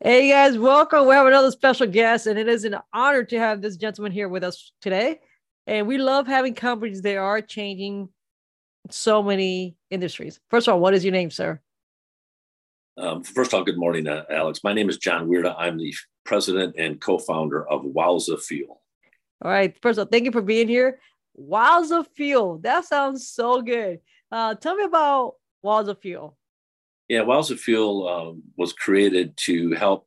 Hey guys, welcome. We have another special guest, and it is an honor to have this gentleman here with us today. And we love having companies that are changing so many industries. First of all, what is your name, sir? Um, first of all, good morning, uh, Alex. My name is Jon Weirda. I'm the president and co-founder of Wowza Fuel. All right. First of all, thank you for being here. Wowza Fuel. That sounds so good. Uh, tell me about Wowza Fuel. Yeah, Wowza Fuel was created to help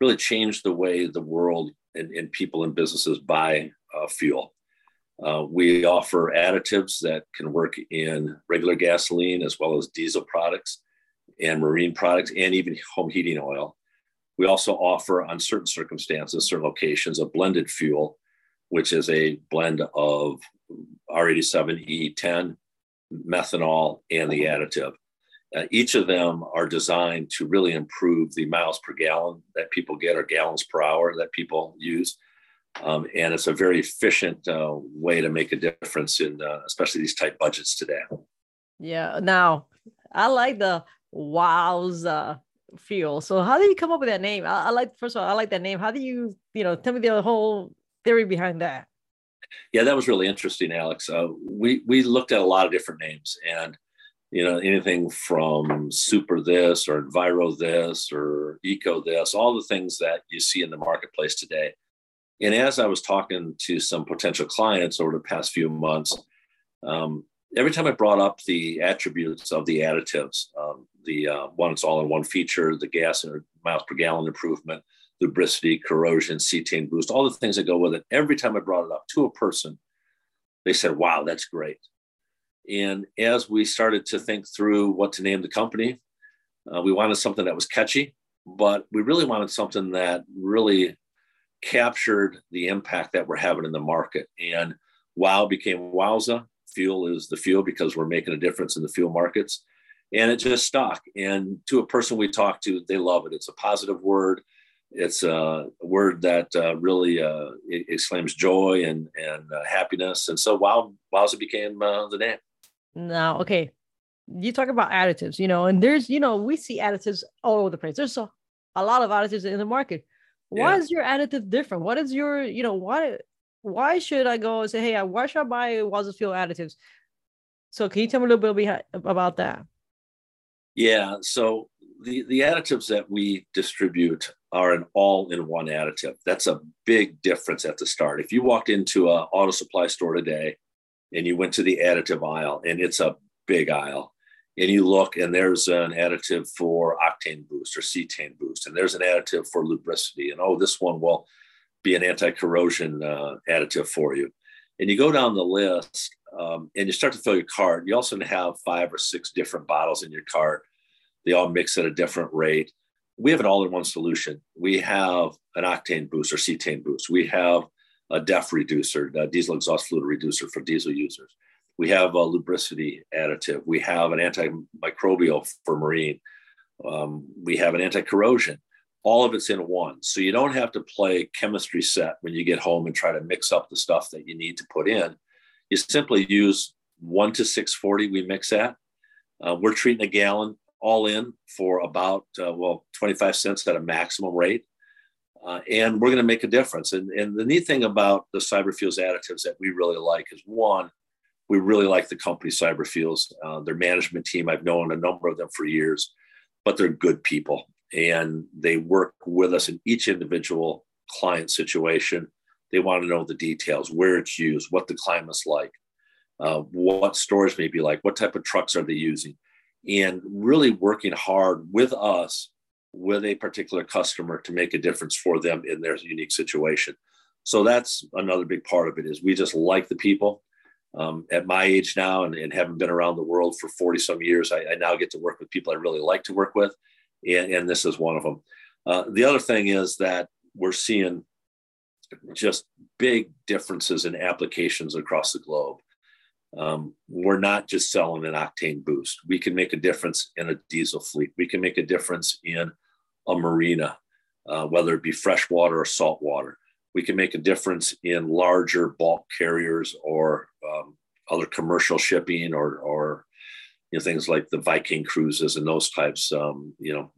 really change the way the world and, and people and businesses buy uh, fuel. Uh, we offer additives that can work in regular gasoline as well as diesel products and marine products and even home heating oil. We also offer, on certain circumstances, certain locations, a blended fuel, which is a blend of R87E10, methanol, and the additive. Uh, each of them are designed to really improve the miles per gallon that people get or gallons per hour that people use. Um, and it's a very efficient uh, way to make a difference in uh, especially these tight budgets today. Yeah. Now, I like the wowza fuel. So, how did you come up with that name? I, I like, first of all, I like that name. How do you, you know, tell me the whole theory behind that? Yeah, that was really interesting, Alex. Uh, we we looked at a lot of different names, and you know anything from super this or enviro this or eco this all the things that you see in the marketplace today. And as i was talking to some potential clients over the past few months um, every time i brought up the attributes of the additives um, the uh, one it's all in one feature the gas and miles per gallon improvement lubricity corrosion cetane boost all the things that go with it every time i brought it up to a person they said wow that's great and as we started to think through what to name the company, uh, we wanted something that was catchy, but we really wanted something that really captured the impact that we're having in the market. And WOW became Wowza. Fuel is the fuel because we're making a difference in the fuel markets. And it just stuck. And to a person we talked to, they love it. It's a positive word. It's a word that uh, really uh, exclaims joy and, and uh, happiness. And so Wow, Wowza became uh, the name. Now, okay, you talk about additives, you know, and there's, you know, we see additives all over the place. There's a, a lot of additives in the market. Why yeah. is your additive different? What is your, you know, why why should I go and say, hey, why should I buy Wowza Fuel additives? So can you tell me a little bit about that? Yeah. So the, the additives that we distribute are an all-in-one additive. That's a big difference at the start. If you walked into an auto supply store today and you went to the additive aisle, and it's a big aisle, and you look, and there's an additive for octane boost or cetane boost, and there's an additive for lubricity, and oh, this one will be an anti-corrosion uh, additive for you. And you go down the list, um, and you start to fill your cart. You also have five or six different bottles in your cart. They all mix at a different rate. We have an all-in-one solution. We have an octane boost or cetane boost. We have a DEF reducer, a diesel exhaust fluid reducer for diesel users. We have a lubricity additive. We have an antimicrobial for marine. Um, we have an anti-corrosion. All of it's in one. So you don't have to play chemistry set when you get home and try to mix up the stuff that you need to put in. You simply use one to 640 we mix at. Uh, we're treating a gallon all in for about, uh, well, 25 cents at a maximum rate. Uh, and we're going to make a difference. And, and the neat thing about the Cyberfuels additives that we really like is one, we really like the company Cyberfuels, uh, their management team. I've known a number of them for years, but they're good people and they work with us in each individual client situation. They want to know the details, where it's used, what the climate's like, uh, what storage may be like, what type of trucks are they using, and really working hard with us with a particular customer to make a difference for them in their unique situation. So that's another big part of it is we just like the people. Um, at my age now and, and, having been around the world for 40 some years, I, I, now get to work with people I really like to work with. And, and this is one of them. Uh, the other thing is that we're seeing just big differences in applications across the globe. Um, we're not just selling an octane boost. We can make a difference in a diesel fleet. We can make a difference in a marina, uh, whether it be freshwater or saltwater. We can make a difference in larger bulk carriers or um, other commercial shipping or, or you know, things like the Viking cruises and those types. Um, you know,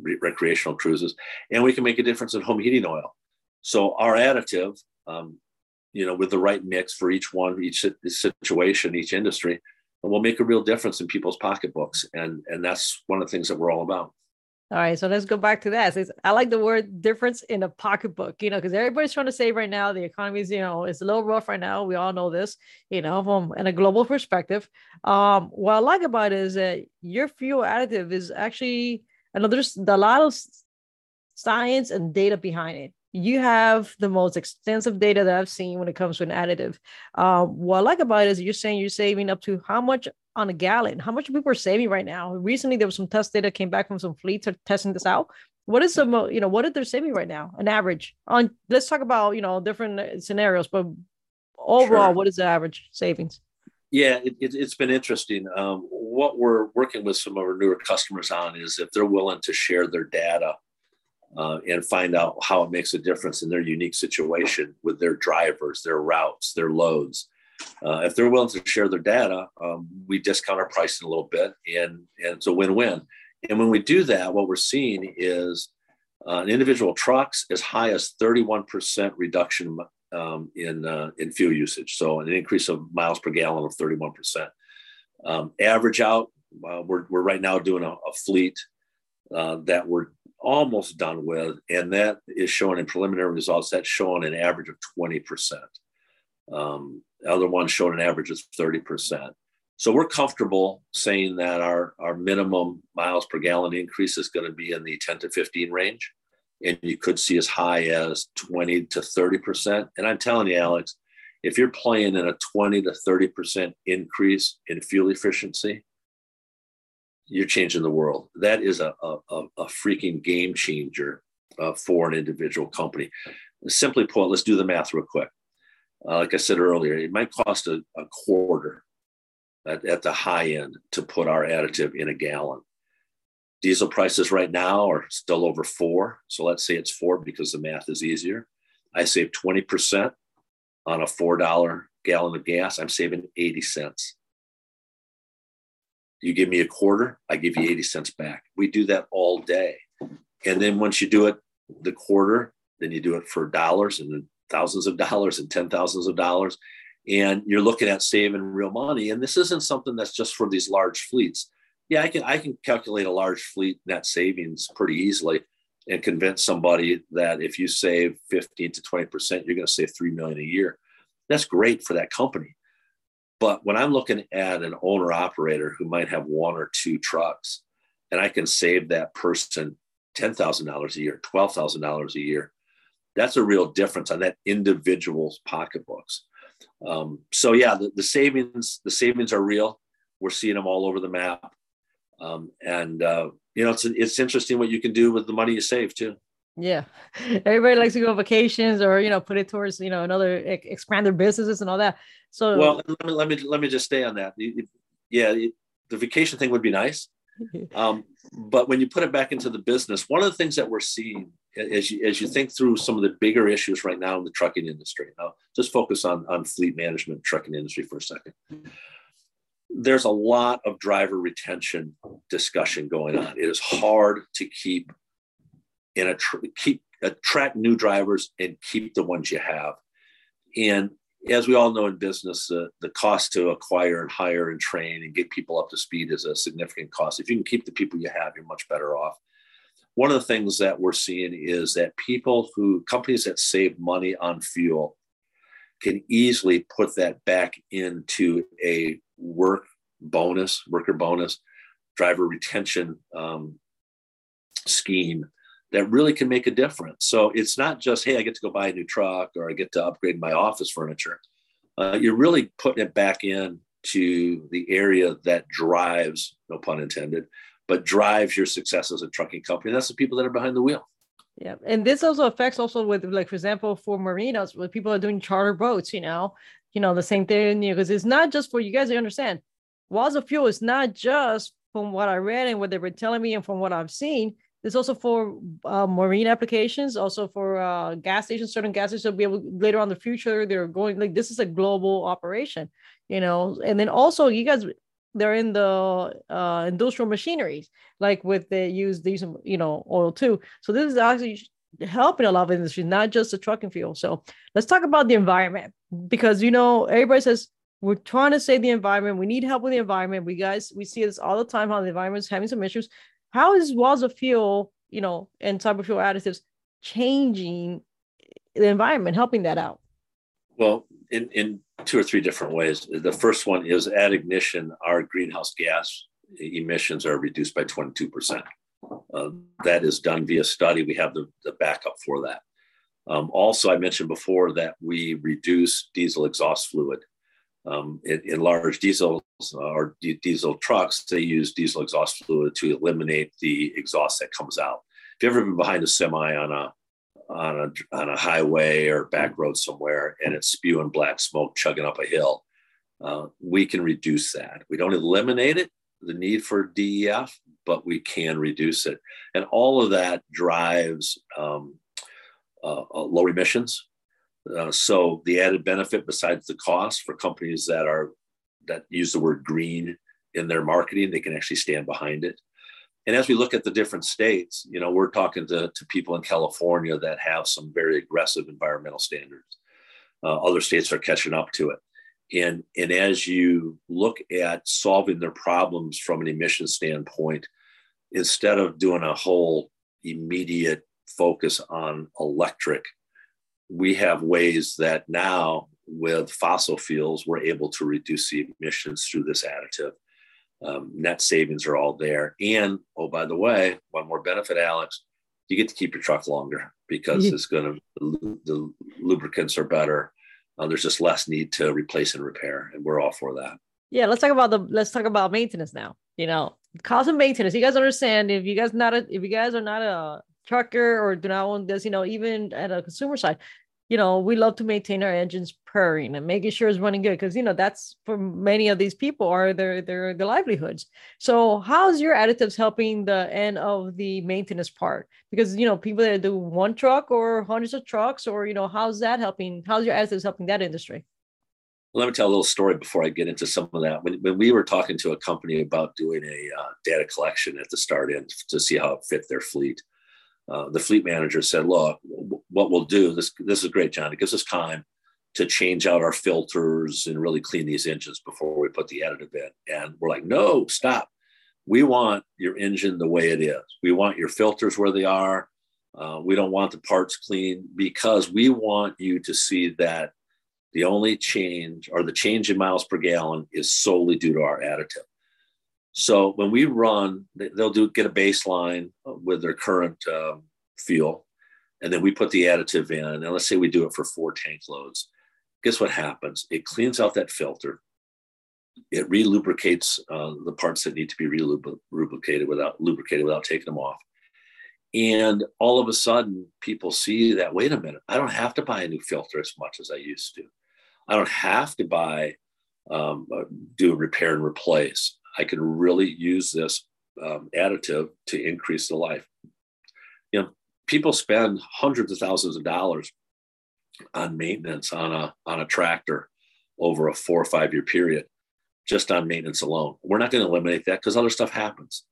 re- recreational cruises, and we can make a difference in home heating oil. So our additive, um, you know, with the right mix for each one, each situation, each industry, will make a real difference in people's pocketbooks, and and that's one of the things that we're all about. All right, so let's go back to that. I like the word difference in a pocketbook, you know, because everybody's trying to save right now. The economy is, you know, it's a little rough right now. We all know this, you know, from in a global perspective. Um, what I like about it is that your fuel additive is actually, I know there's a lot of science and data behind it. You have the most extensive data that I've seen when it comes to an additive. Um, what I like about it is you're saying you're saving up to how much on a gallon. How much people are saving right now? Recently, there was some test data came back from some fleets are testing this out. What is some, you know, what are they saving right now? An average on. Let's talk about you know different uh, scenarios, but overall, sure. what is the average savings? Yeah, it, has it, been interesting. Um, what we're working with some of our newer customers on is if they're willing to share their data uh, and find out how it makes a difference in their unique situation with their drivers, their routes, their loads uh, if they're willing to share their data, um, we discount our pricing a little bit, and and it's a win-win. And when we do that, what we're seeing is uh, an individual trucks as high as 31% reduction um, in uh, in fuel usage, so an increase of miles per gallon of 31%. Um, average out, uh, we're we're right now doing a, a fleet uh, that we're almost done with, and that is showing in preliminary results. That's showing an average of 20%. Um, other ones showed an average of 30%. So we're comfortable saying that our, our minimum miles per gallon increase is going to be in the 10 to 15 range. And you could see as high as 20 to 30%. And I'm telling you, Alex, if you're playing in a 20 to 30% increase in fuel efficiency, you're changing the world. That is a, a, a freaking game changer uh, for an individual company. Simply put, let's do the math real quick. Uh, like I said earlier, it might cost a, a quarter at, at the high end to put our additive in a gallon. Diesel prices right now are still over four. So let's say it's four because the math is easier. I save 20% on a $4 gallon of gas. I'm saving 80 cents. You give me a quarter, I give you 80 cents back. We do that all day. And then once you do it the quarter, then you do it for dollars and then thousands of dollars and ten thousands of dollars. And you're looking at saving real money. And this isn't something that's just for these large fleets. Yeah i can i can calculate a large fleet net savings pretty easily and convince somebody that if you save 15 to 20 percent you're going to save 3 million a year. That's great for that company but when i'm looking at an owner operator who might have one or two trucks and i can save that person $10000 a year $12000 a year that's a real difference on that individual's pocketbooks. Um, so yeah, the, the, savings the savings are real. We're seeing them all over the map, um, and uh, you know it's it's interesting what you can do with the money you save too. Yeah, everybody likes to go on vacations or you know put it towards you know another expand their businesses and all that. So well, let me let me let me just stay on that. Yeah, the vacation thing would be nice, um, but when you put it back into the business, one of the things that we're seeing as you, as you think through some of the bigger issues right now in the trucking industry, now just focus on, on fleet management, trucking industry for a second. There's a lot of driver retention discussion going on. It is hard to keep in a keep attract new drivers and keep the ones you have. And as we all know in business, uh, the cost to acquire and hire and train and get people up to speed is a significant cost. If you can keep the people you have, you're much better off. One of the things that we're seeing is that people who, companies that save money on fuel, can easily put that back into a work bonus, worker bonus, driver retention um, scheme that really can make a difference. So it's not just, hey, I get to go buy a new truck or I get to upgrade my office furniture. Uh, you're really putting it back in to the area that drives, no pun intended, but drives your success as a trucking company. That's the people that are behind the wheel. Yeah, and this also affects also with like for example for marinas, where people are doing charter boats. You know, you know the same thing because it's not just for you guys to understand. Wowza Fuel is not just from what I read and what they were telling me and from what I've seen there's also for uh, marine applications, also for uh, gas stations, certain gas stations will be able later on the future. They're going like this is a global operation, you know. And then also you guys they're in the uh, industrial machineries, like with they use these, you know, oil too. So this is actually helping a lot of industries, not just the trucking fuel. So let's talk about the environment because you know everybody says we're trying to save the environment. We need help with the environment. We guys we see this all the time how the environment is having some issues. How is Wowza Fuel, you know, and cyber fuel additives changing the environment, helping that out? Well, in, in two or three different ways. The first one is at ignition, our greenhouse gas emissions are reduced by 22%. Uh, that is done via study. We have the, the backup for that. Um, also, I mentioned before that we reduce diesel exhaust fluid. Um, in, in, large diesels uh, or d- diesel trucks, they use diesel exhaust fluid to eliminate the exhaust that comes out. If you've ever been behind a semi on a on a on a highway or back road somewhere and it's spewing black smoke chugging up a hill, uh, we can reduce that. We don't eliminate it, the need for DEF, but we can reduce it, and all of that drives um, uh, uh, low emissions. Uh, so the added benefit, besides the cost, for companies that are that use the word green in their marketing, they can actually stand behind it. And as we look at the different states, you know, we're talking to, to people in California that have some very aggressive environmental standards. Uh, other states are catching up to it. And, and as you look at solving their problems from an emission standpoint, instead of doing a whole immediate focus on electric, we have ways that now with fossil fuels, we're able to reduce the emissions through this additive um, net savings are all there. And oh, by the way, one more benefit, Alex, you get to keep your truck longer because it's going to the, the, lubricants are better. Uh, there's just less need to replace and repair, and we're all for that. Yeah, let's talk about the let's talk about maintenance now. You know, cost of maintenance. You guys understand if you guys not a, if you guys are not a trucker or do not own this, you know, even at a consumer side, you know, we love to maintain our engines purring and making sure it's running good because you know that's for many of these people are their their their livelihoods. So how's your additives helping the end of the maintenance part? Because you know, people that do one truck or hundreds of trucks, or you know, how's that helping? How's your additives helping that industry? let me tell a little story before I get into some of that. When, when we were talking to a company about doing a uh, data collection at the start end to see how it fit their fleet, uh, the fleet manager said, "Look, what we'll do this this is great, Jon. It gives us time to change out our filters and really clean these engines before we put the additive in." And we're like, "No, stop. We want your engine the way it is. We want your filters where they are. Uh, we don't want the parts clean because we want you to see that." The only change or the change in miles per gallon is solely due to our additive. So when we run, they'll do get a baseline with their current um, fuel, and then we put the additive in. And let's say we do it for four tank loads. Guess what happens? It cleans out that filter. It relubricates uh, the parts that need to be relubricated without lubricated without taking them off. And all of a sudden, people see that. Wait a minute! I don't have to buy a new filter as much as I used to. I don't have to buy um, uh, do repair and replace. I can really use this um, additive to increase the life. You know, people spend hundreds of thousands of dollars on maintenance on a on a tractor over a four or five year period, just on maintenance alone. We're not going to eliminate that because other stuff happens,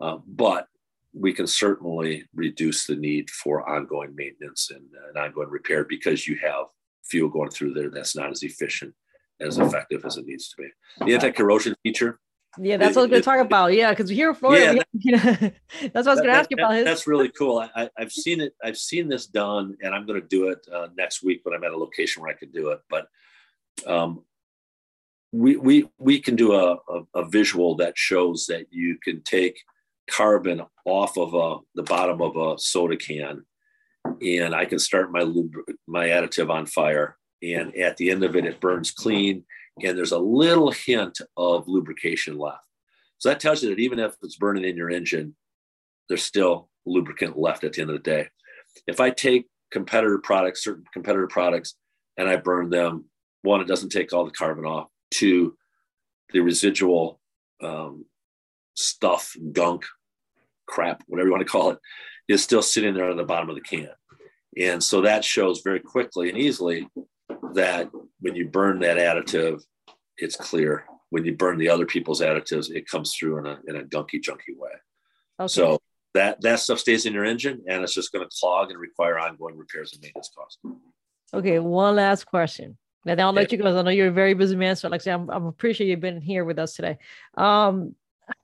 uh, but we can certainly reduce the need for ongoing maintenance and, and ongoing repair because you have fuel going through there that's not as efficient as effective as it needs to be. The anti-corrosion feature yeah, that's what I was going to talk about. Yeah, because here in Florida, yeah, that, that's what I was going to ask you about. His. That's really cool. I, have seen it. I've seen this done, and I'm going to do it uh, next week when I'm at a location where I can do it. But um, we we we can do a, a, a, visual that shows that you can take carbon off of a, the bottom of a soda can, and I can start my my additive on fire, and at the end of it, it burns clean and there's a little hint of lubrication left. So that tells you that even if it's burning in your engine, there's still lubricant left at the end of the day. If I take competitor products, certain competitor products, and I burn them, one, it doesn't take all the carbon off. Two, the residual um, stuff, gunk, crap, whatever you want to call it, is still sitting there on the bottom of the can. And so that shows very quickly and easily that when you burn that additive, it's clear when you burn the other people's additives, it comes through in a in a gunky, junky way. Okay. So that that stuff stays in your engine, and it's just going to clog and require ongoing repairs and maintenance costs. Okay, one last question. And I'll let yeah. you go. I know you're a very busy man, so like I say, I'm, I'm appreciate you've been here with us today. Um,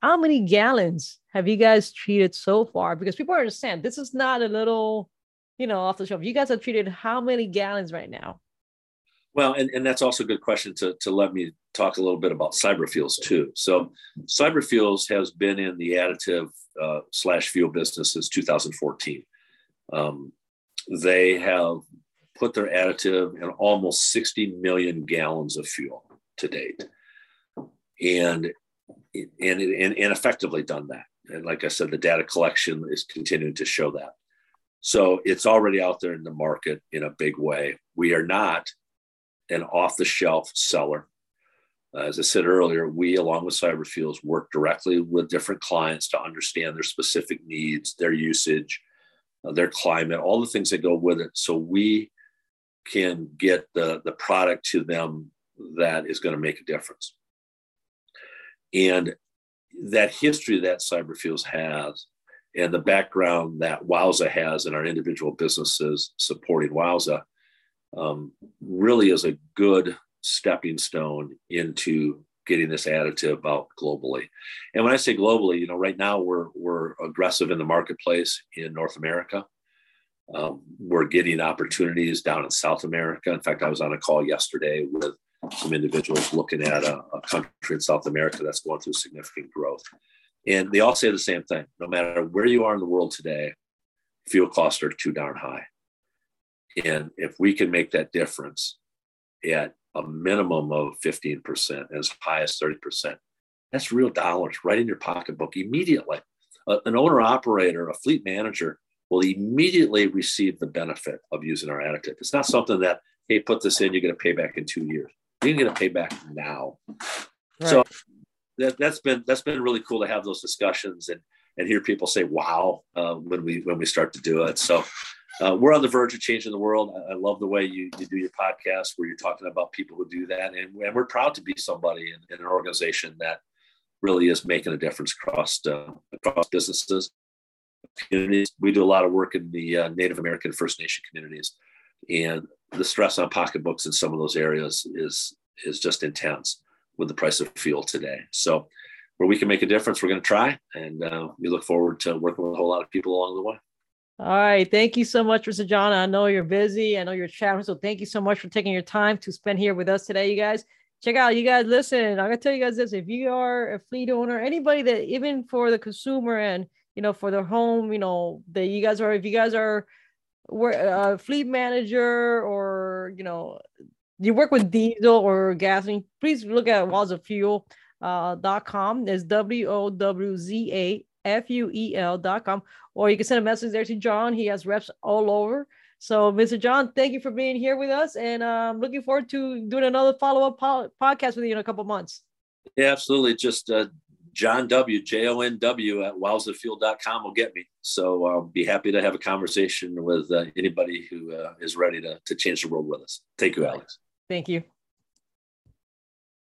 how many gallons have you guys treated so far? Because people understand this is not a little, you know, off the shelf. You guys have treated how many gallons right now? Well, and, and that's also a good question to, to let me talk a little bit about CyberFuels too. So CyberFuels has been in the additive uh, slash fuel business since 2014. Um, they have put their additive in almost 60 million gallons of fuel to date. And and, and, and effectively done that. And like I said, the data collection is continuing to show that. So it's already out there in the market in a big way. We are not an off the shelf seller. Uh, as I said earlier, we, along with CyberFuels, work directly with different clients to understand their specific needs, their usage, uh, their climate, all the things that go with it. So we can get the, the product to them that is going to make a difference. And that history that CyberFuels has and the background that Wowza has in our individual businesses supporting Wowza um, really is a good stepping stone into getting this additive out globally. And when I say globally, you know, right now we're we're aggressive in the marketplace in North America. Um, we're getting opportunities down in South America. In fact, I was on a call yesterday with some individuals looking at a, a, country in South America that's going through significant growth. And they all say the same thing no matter where you are in the world today, fuel costs are too darn high. And if we can make that difference at a minimum of 15%, as high as 30%, that's real dollars right in your pocketbook immediately. Uh, an owner operator, a fleet manager will immediately receive the benefit of using our additive. It's not something that, hey, put this in, you're going to pay back in two years you're going to pay back now. Right. So that, that's been that's been really cool to have those discussions and and hear people say wow uh, when we when we start to do it. So uh, we're on the verge of changing the world. I, I love the way you, you do your podcast where you're talking about people who do that, and, and we're proud to be somebody in, in, an organization that really is making a difference across uh, across businesses, communities. We do a lot of work in the uh, Native American First Nation communities, and the stress on pocketbooks in some of those areas is is just intense with the price of fuel today. So where we can make a difference, we're going to try, and uh, we look forward to working with a whole lot of people along the way. All right. Thank you so much, Mr. Jon. I know you're busy. I know you're traveling. So thank you so much for taking your time to spend here with us today, you guys. Check out, you guys listen. I'm gonna tell you guys this. If you are a fleet owner, anybody that even for the consumer and you know, for their home, you know, that you guys are, if you guys are a uh, fleet manager or you know you work with diesel or gasoline please look at wowzafuel uh, dot com there's w-o-w-z-a-f-u-e-l dot com or you can send a message there to jon he has reps all over so mr jon thank you for being here with us and i'm um, looking forward to doing another follow-up po- podcast with you in a couple months yeah absolutely just uh, Jon W, J O N W at wowzafuel.com will get me. So I'll be happy to have a conversation with uh, anybody who uh, is ready to, to change the world with us. Thank you, Alex. Thank you.